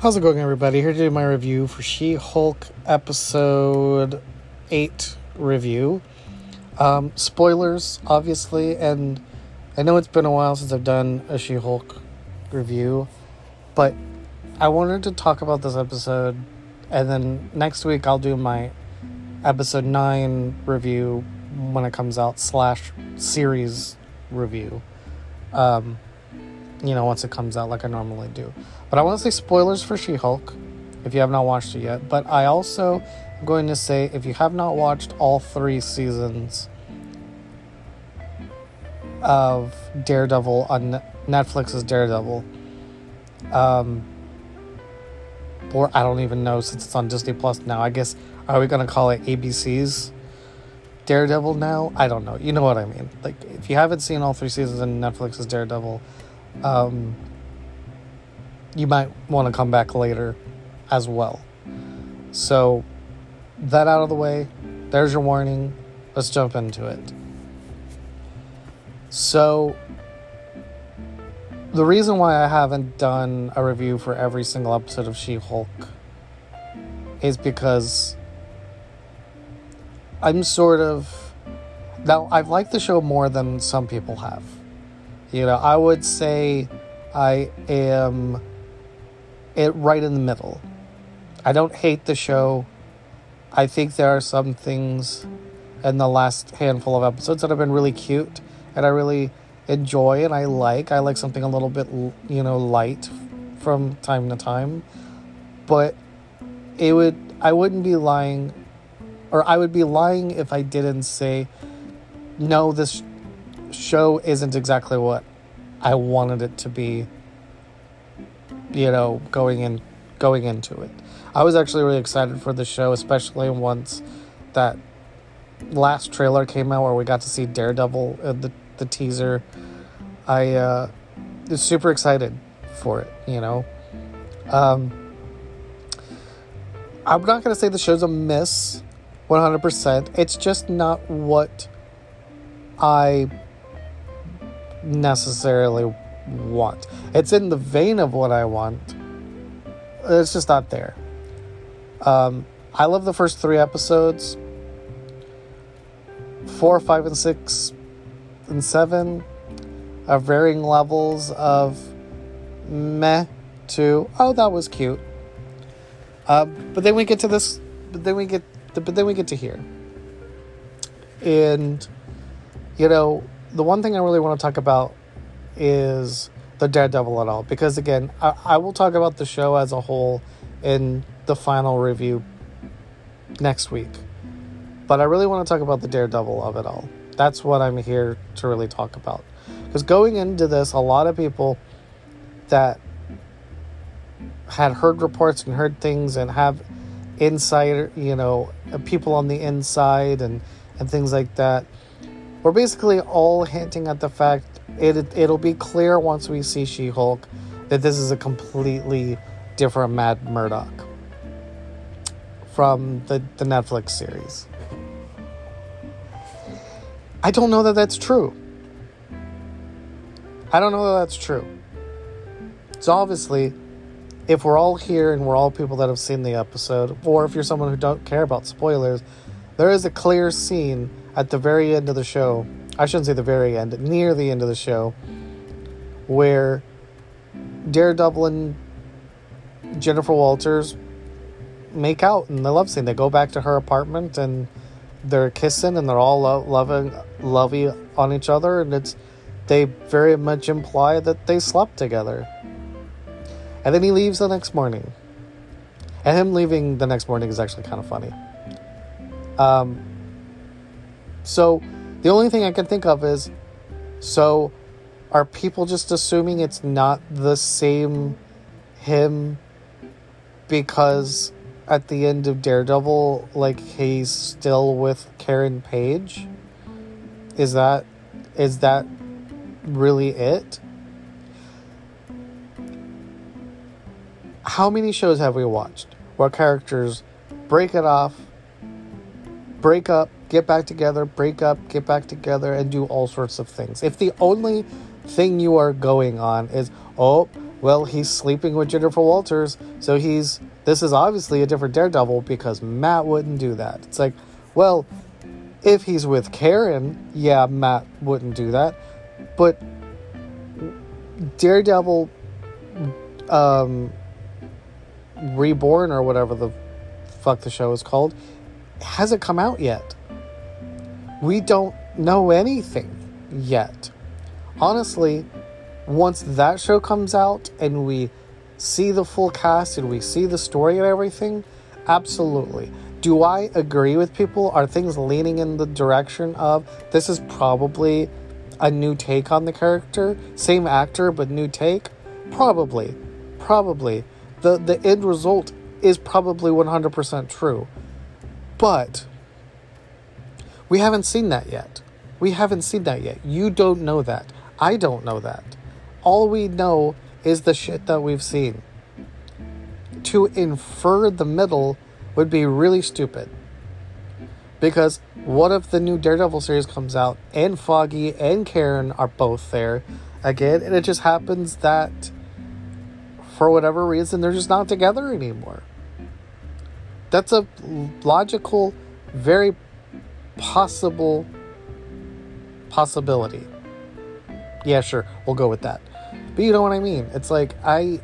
How's it going, everybody? Here to do my review for She Hulk episode 8 review. Um, spoilers, obviously, and I know it's been a while since I've done a She Hulk review, but I wanted to talk about this episode, and then next week I'll do my episode 9 review when it comes out, slash series review. Um, you know, once it comes out, like I normally do. But I want to say spoilers for She Hulk if you have not watched it yet. But I also am going to say if you have not watched all three seasons of Daredevil on Netflix's Daredevil, um, or I don't even know since it's on Disney Plus now. I guess are we gonna call it ABC's Daredevil now? I don't know. You know what I mean. Like if you haven't seen all three seasons of Netflix's Daredevil, um, you might want to come back later as well. So, that out of the way, there's your warning. Let's jump into it. So, the reason why I haven't done a review for every single episode of She Hulk is because I'm sort of. Now, I've liked the show more than some people have. You know, I would say I am it right in the middle. I don't hate the show. I think there are some things in the last handful of episodes that have been really cute and I really enjoy and I like. I like something a little bit, you know, light from time to time. But it would I wouldn't be lying or I would be lying if I didn't say no this show isn't exactly what I wanted it to be you know, going in going into it. I was actually really excited for the show, especially once that last trailer came out where we got to see Daredevil in the, the teaser. I uh, was super excited for it, you know. Um, I'm not to say the show's a miss 100%. It's just not what I necessarily want. It's in the vein of what I want. It's just not there. Um, I love the first three episodes. Four, five, and six, and seven are varying levels of meh to oh that was cute. Um, but then we get to this. But then we get. But then we get to here. And you know the one thing I really want to talk about is the Daredevil at all. Because again, I, I will talk about the show as a whole in the final review next week. But I really want to talk about the Daredevil of it all. That's what I'm here to really talk about. Because going into this, a lot of people that had heard reports and heard things and have insider, you know, people on the inside and, and things like that, were basically all hinting at the fact it it'll be clear once we see She-Hulk that this is a completely different Matt Murdock from the, the Netflix series. I don't know that that's true. I don't know that that's true. So obviously, if we're all here and we're all people that have seen the episode, or if you're someone who don't care about spoilers, there is a clear scene at the very end of the show I shouldn't say the very end, near the end of the show, where Daredevil and Jennifer Walters make out in the love scene. They go back to her apartment and they're kissing and they're all lo- loving, lovey on each other, and it's they very much imply that they slept together. And then he leaves the next morning. And him leaving the next morning is actually kind of funny. Um, so the only thing I can think of is so are people just assuming it's not the same him because at the end of Daredevil, like he's still with Karen Page? Is that is that really it? How many shows have we watched where characters break it off, break up, get back together, break up, get back together, and do all sorts of things. If the only thing you are going on is, oh, well, he's sleeping with Jennifer Walters, so he's this is obviously a different Daredevil because Matt wouldn't do that. It's like, well, if he's with Karen, yeah, Matt wouldn't do that. But Daredevil um Reborn or whatever the fuck the show is called hasn't come out yet. We don't know anything yet. Honestly, once that show comes out and we see the full cast and we see the story and everything, absolutely. Do I agree with people? Are things leaning in the direction of this is probably a new take on the character? Same actor, but new take? Probably. Probably. The, the end result is probably 100% true. But we haven't seen that yet. We haven't seen that yet. You don't know that. I don't know that. All we know is the shit that we've seen. To infer the middle would be really stupid. Because what if the new Daredevil series comes out and Foggy and Karen are both there again, and it just happens that for whatever reason they're just not together anymore? That's a logical, very possible possibility. Yeah, sure, we'll go with that. But you know what I mean? It's like I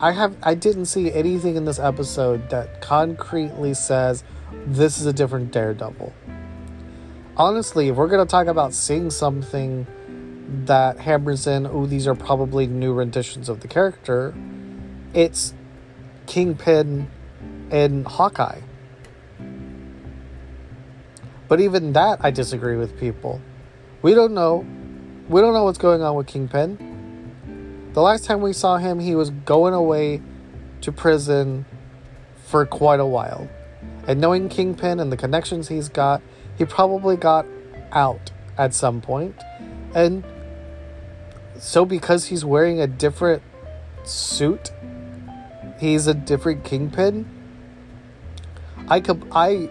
I have I didn't see anything in this episode that concretely says this is a different Daredevil. Honestly, if we're gonna talk about seeing something that hammers in, oh, these are probably new renditions of the character, it's Kingpin and Hawkeye. But even that, I disagree with people. We don't know. We don't know what's going on with Kingpin. The last time we saw him, he was going away to prison for quite a while. And knowing Kingpin and the connections he's got, he probably got out at some point. And so, because he's wearing a different suit, he's a different Kingpin. I, com- I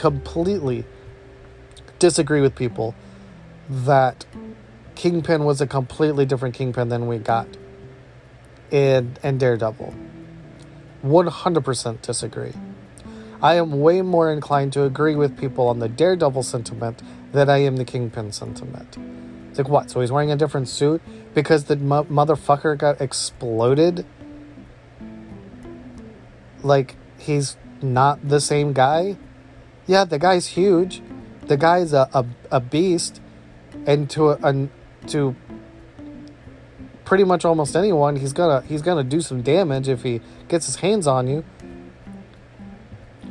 completely disagree with people that Kingpin was a completely different Kingpin than we got in, in Daredevil. 100% disagree. I am way more inclined to agree with people on the Daredevil sentiment than I am the Kingpin sentiment. It's like, what? So he's wearing a different suit because the mo- motherfucker got exploded? Like, he's not the same guy? Yeah, the guy's huge. The guy's a, a, a beast. And to a, a, to pretty much almost anyone, he's gonna he's gonna do some damage if he gets his hands on you.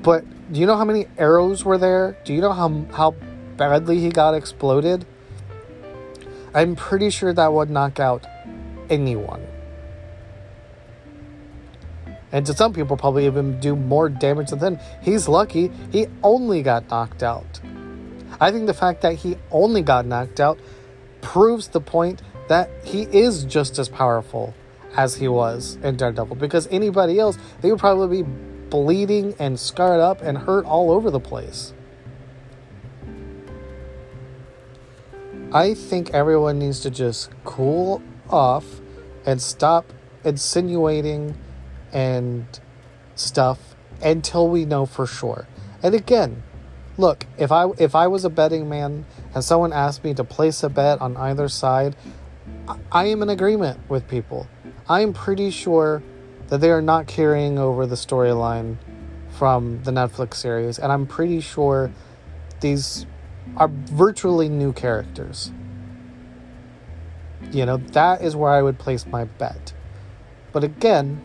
But do you know how many arrows were there? Do you know how how badly he got exploded? I'm pretty sure that would knock out anyone. And to some people, probably even do more damage than him. He's lucky he only got knocked out. I think the fact that he only got knocked out proves the point that he is just as powerful as he was in Daredevil. Because anybody else, they would probably be bleeding and scarred up and hurt all over the place. I think everyone needs to just cool off and stop insinuating and stuff until we know for sure. And again, look, if I if I was a betting man and someone asked me to place a bet on either side, I am in agreement with people. I am pretty sure that they are not carrying over the storyline from the Netflix series, and I'm pretty sure these are virtually new characters. You know, that is where I would place my bet. But again,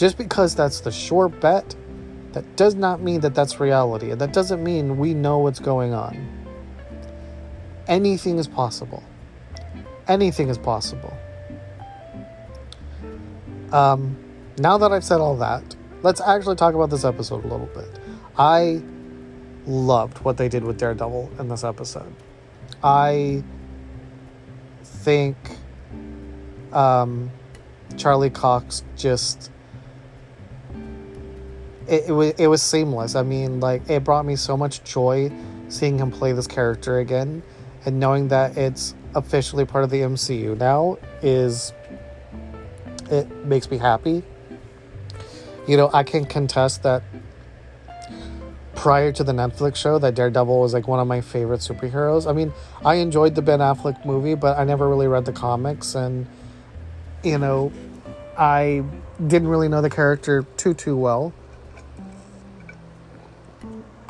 just because that's the sure bet, that does not mean that that's reality. And that doesn't mean we know what's going on. Anything is possible. Anything is possible. Um, now that I've said all that, let's actually talk about this episode a little bit. I loved what they did with Daredevil in this episode. I think um, Charlie Cox just it, it was it was seamless. I mean, like it brought me so much joy seeing him play this character again, and knowing that it's officially part of the MCU now is it makes me happy. You know, I can contest that prior to the Netflix show that Daredevil was like one of my favorite superheroes. I mean, I enjoyed the Ben Affleck movie, but I never really read the comics and you know, I didn't really know the character too too well.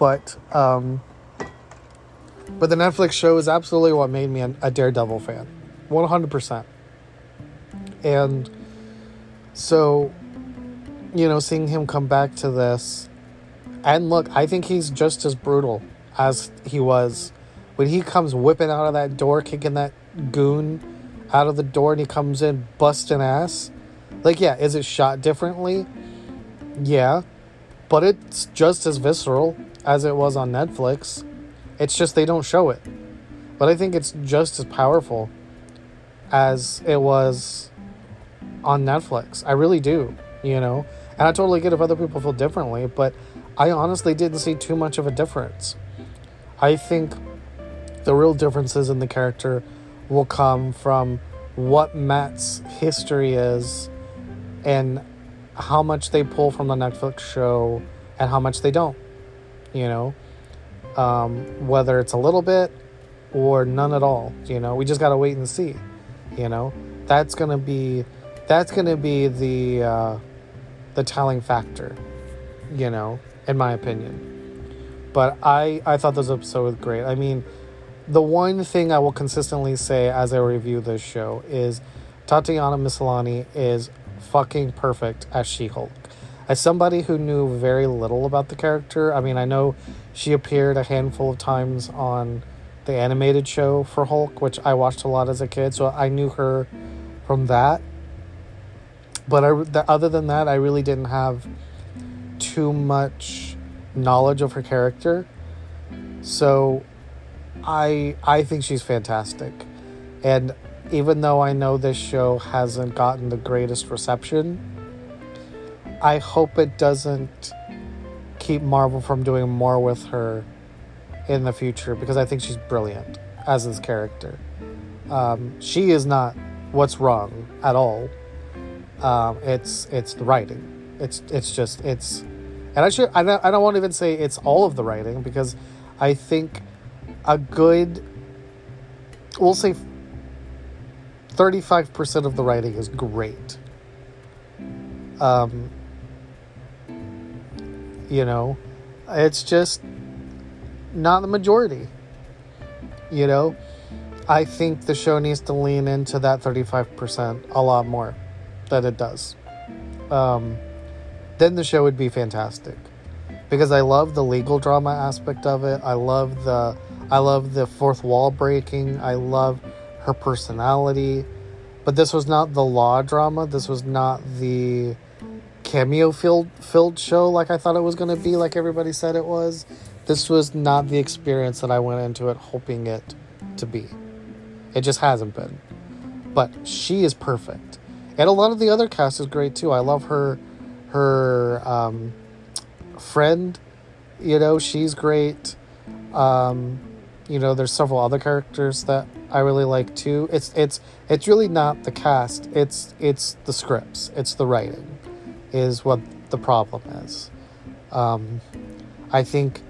But um but the Netflix show is absolutely what made me a, Daredevil fan. 100%. And so you know, seeing him come back to this and look, I think he's just as brutal as he was when he comes whipping out of that door, kicking that goon out of the door, and he comes in busting ass. Like, yeah, is it shot differently? Yeah, but it's just as visceral as it was on Netflix. It's just they don't show it. But I think it's just as powerful as it was on Netflix. I really do, you know? And I totally get if other people feel differently, but I honestly didn't see too much of a difference. I think the real differences in the character will come from what Matt's history is and how much they pull from the Netflix show and how much they don't. You know, um, whether it's a little bit or none at all. You know, we just gotta wait and see. You know, that's gonna be that's gonna be the uh, the telling factor. You know, in my opinion. But I I thought this episode was great. I mean, the one thing I will consistently say as I review this show is Tatiana Maslany is fucking perfect as She-Hulk. As somebody who knew very little about the character, I mean, I know she appeared a handful of times on the animated show for Hulk, which I watched a lot as a kid, so I knew her from that. But I, other than that, I really didn't have too much knowledge of her character. So I I think she's fantastic. And even though I know this show hasn't gotten the greatest reception, I hope it doesn't keep Marvel from doing more with her in the future because I think she's brilliant as this character. Um, she is not what's wrong at all. Um, it's it's the writing. It's it's just it's and I should I don't, I don't want to even say it's all of the writing because I think a good we'll say 35% of the writing is great. Um you know, it's just not the majority. You know, I think the show needs to lean into that 35% a lot more than it does. Um then the show would be fantastic because I love the legal drama aspect of it. I love the I love the fourth wall breaking. I love her personality. But this was not the law drama. This was not the cameo filled filled show like I thought it was going to be like everybody said it was. This was not the experience that I went into it hoping it to be. It just hasn't been. But she is perfect. And a lot of the other cast is great too. I love her her um, friend, you know, she's great. Um, you know, there's several other characters that I really like too. It's it's it's really not the cast. It's it's the scripts. It's the writing, is what the problem is. Um, I think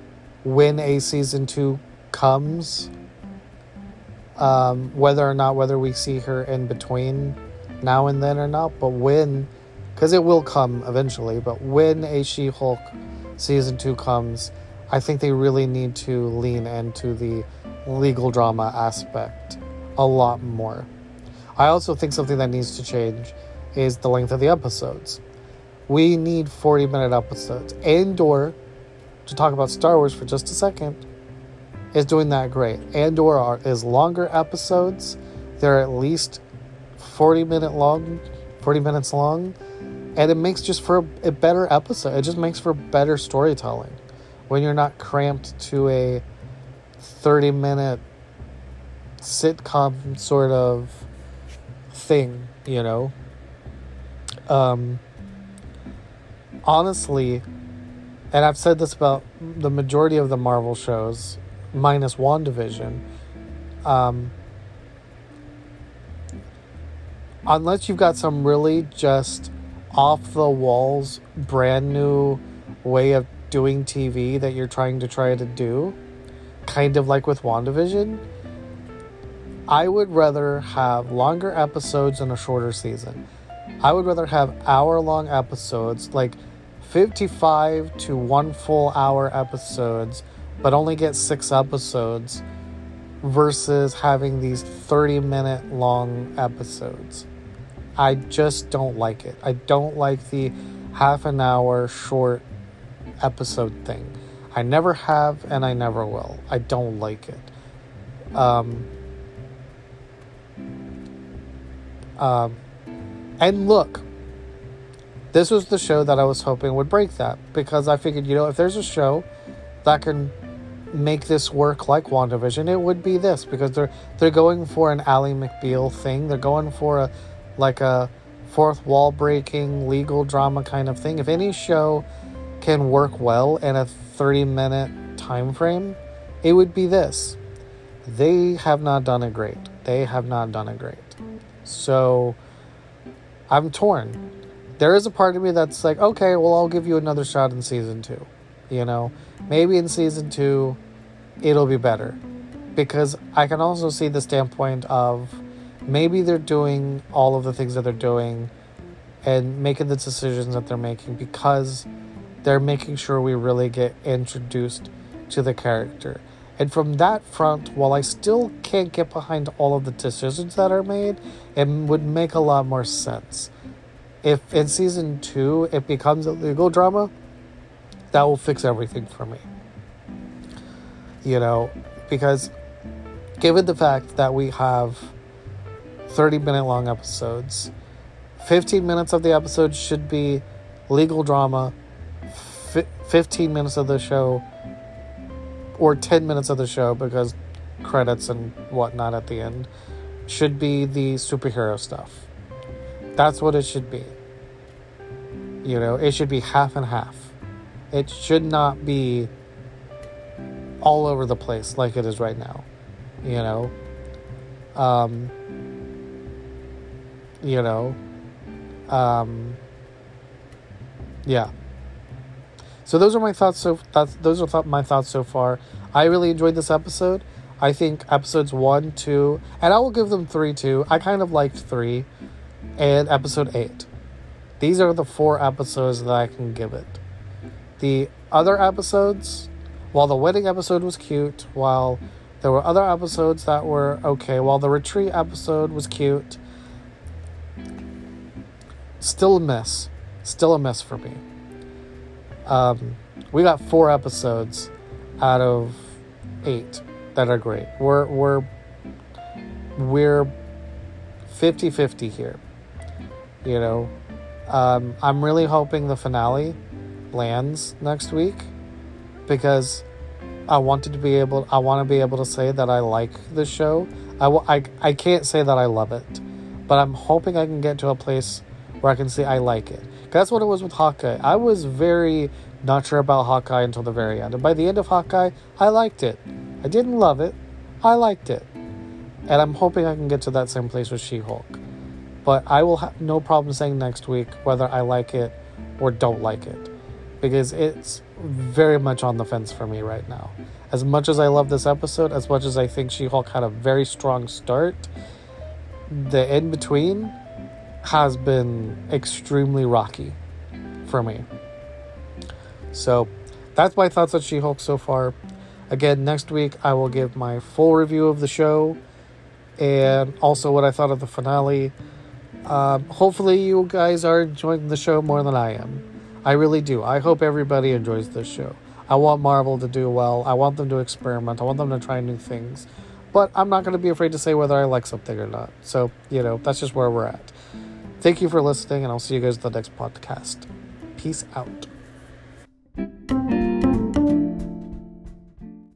when a season two comes, um, whether or not whether we see her in between now and then or not, but when because it will come eventually. But when a She Hulk season two comes, I think they really need to lean into the legal drama aspect a lot more. I also think something that needs to change is the length of the episodes. We need 40 minute episodes. Andor, to talk about Star Wars for just a second, is doing that great. Andor are, is longer episodes. They're at least 40 minute long, 40 minutes long and it makes just for a, better episode. It just makes for better storytelling when you're not cramped to a 30 minute sitcom sort of thing, you know. Um, honestly, and I've said this about the majority of the Marvel shows, minus WandaVision, um, unless you've got some really just off the walls, brand new way of doing TV that you're trying to try to do, kind of like with WandaVision, I would rather have longer episodes and a shorter season. I would rather have hour long episodes, like 55 to one full hour episodes, but only get six episodes versus having these 30 minute long episodes. I just don't like it. I don't like the half an hour short episode thing. I never have and I never will. I don't like it. Um, um, and look, this was the show that I was hoping would break that because I figured, you know, if there's a show that can make this work like WandaVision, it would be this because they're they're going for an Ally McBeal thing. They're going for a like a fourth wall breaking legal drama kind of thing. If any show can work well in a 30 minute time frame, it would be this. They have not done it great. They have not done it great. So I'm torn. There is a part of me that's like, okay, well, I'll give you another shot in season two. You know, maybe in season two, it'll be better. Because I can also see the standpoint of maybe they're doing all of the things that they're doing and making the decisions that they're making because they're making sure we really get introduced to the character. And from that front, while I still can't get behind all of the decisions that are made, it would make a lot more sense. If in season two it becomes a legal drama, that will fix everything for me. You know, because given the fact that we have 30 minute long episodes, 15 minutes of the episode should be legal drama, 15 minutes of the show, or 10 minutes of the show, because credits and whatnot at the end, should be the superhero stuff. That's what it should be. You know, it should be half and half. It should not be all over the place like it is right now. You know? Um, you know? Um, yeah. So those are my thoughts. So that's those are th- my thoughts so far. I really enjoyed this episode. I think episodes one, two, and I will give them three too. I kind of liked three, and episode eight. These are the four episodes that I can give it. The other episodes, while the wedding episode was cute, while there were other episodes that were okay, while the retreat episode was cute, still a miss. Still a miss for me. Um, we got four episodes out of eight that are great. We're we're we're 50-50 here. You know, um, I'm really hoping the finale lands next week because I wanted to be able I want to be able to say that I like the show. I, I, I can't say that I love it, but I'm hoping I can get to a place where I can say I like it. That's what it was with Hawkeye. I was very not sure about Hawkeye until the very end. And by the end of Hawkeye, I liked it. I didn't love it, I liked it. And I'm hoping I can get to that same place with She Hulk. But I will have no problem saying next week whether I like it or don't like it. Because it's very much on the fence for me right now. As much as I love this episode, as much as I think She Hulk had a very strong start, the in between has been extremely rocky for me. So that's my thoughts on She Hulk so far. Again, next week I will give my full review of the show and also what I thought of the finale. Um, hopefully, you guys are enjoying the show more than I am. I really do. I hope everybody enjoys this show. I want Marvel to do well. I want them to experiment. I want them to try new things. But I'm not going to be afraid to say whether I like something or not. So, you know, that's just where we're at. Thank you for listening, and I'll see you guys at the next podcast. Peace out.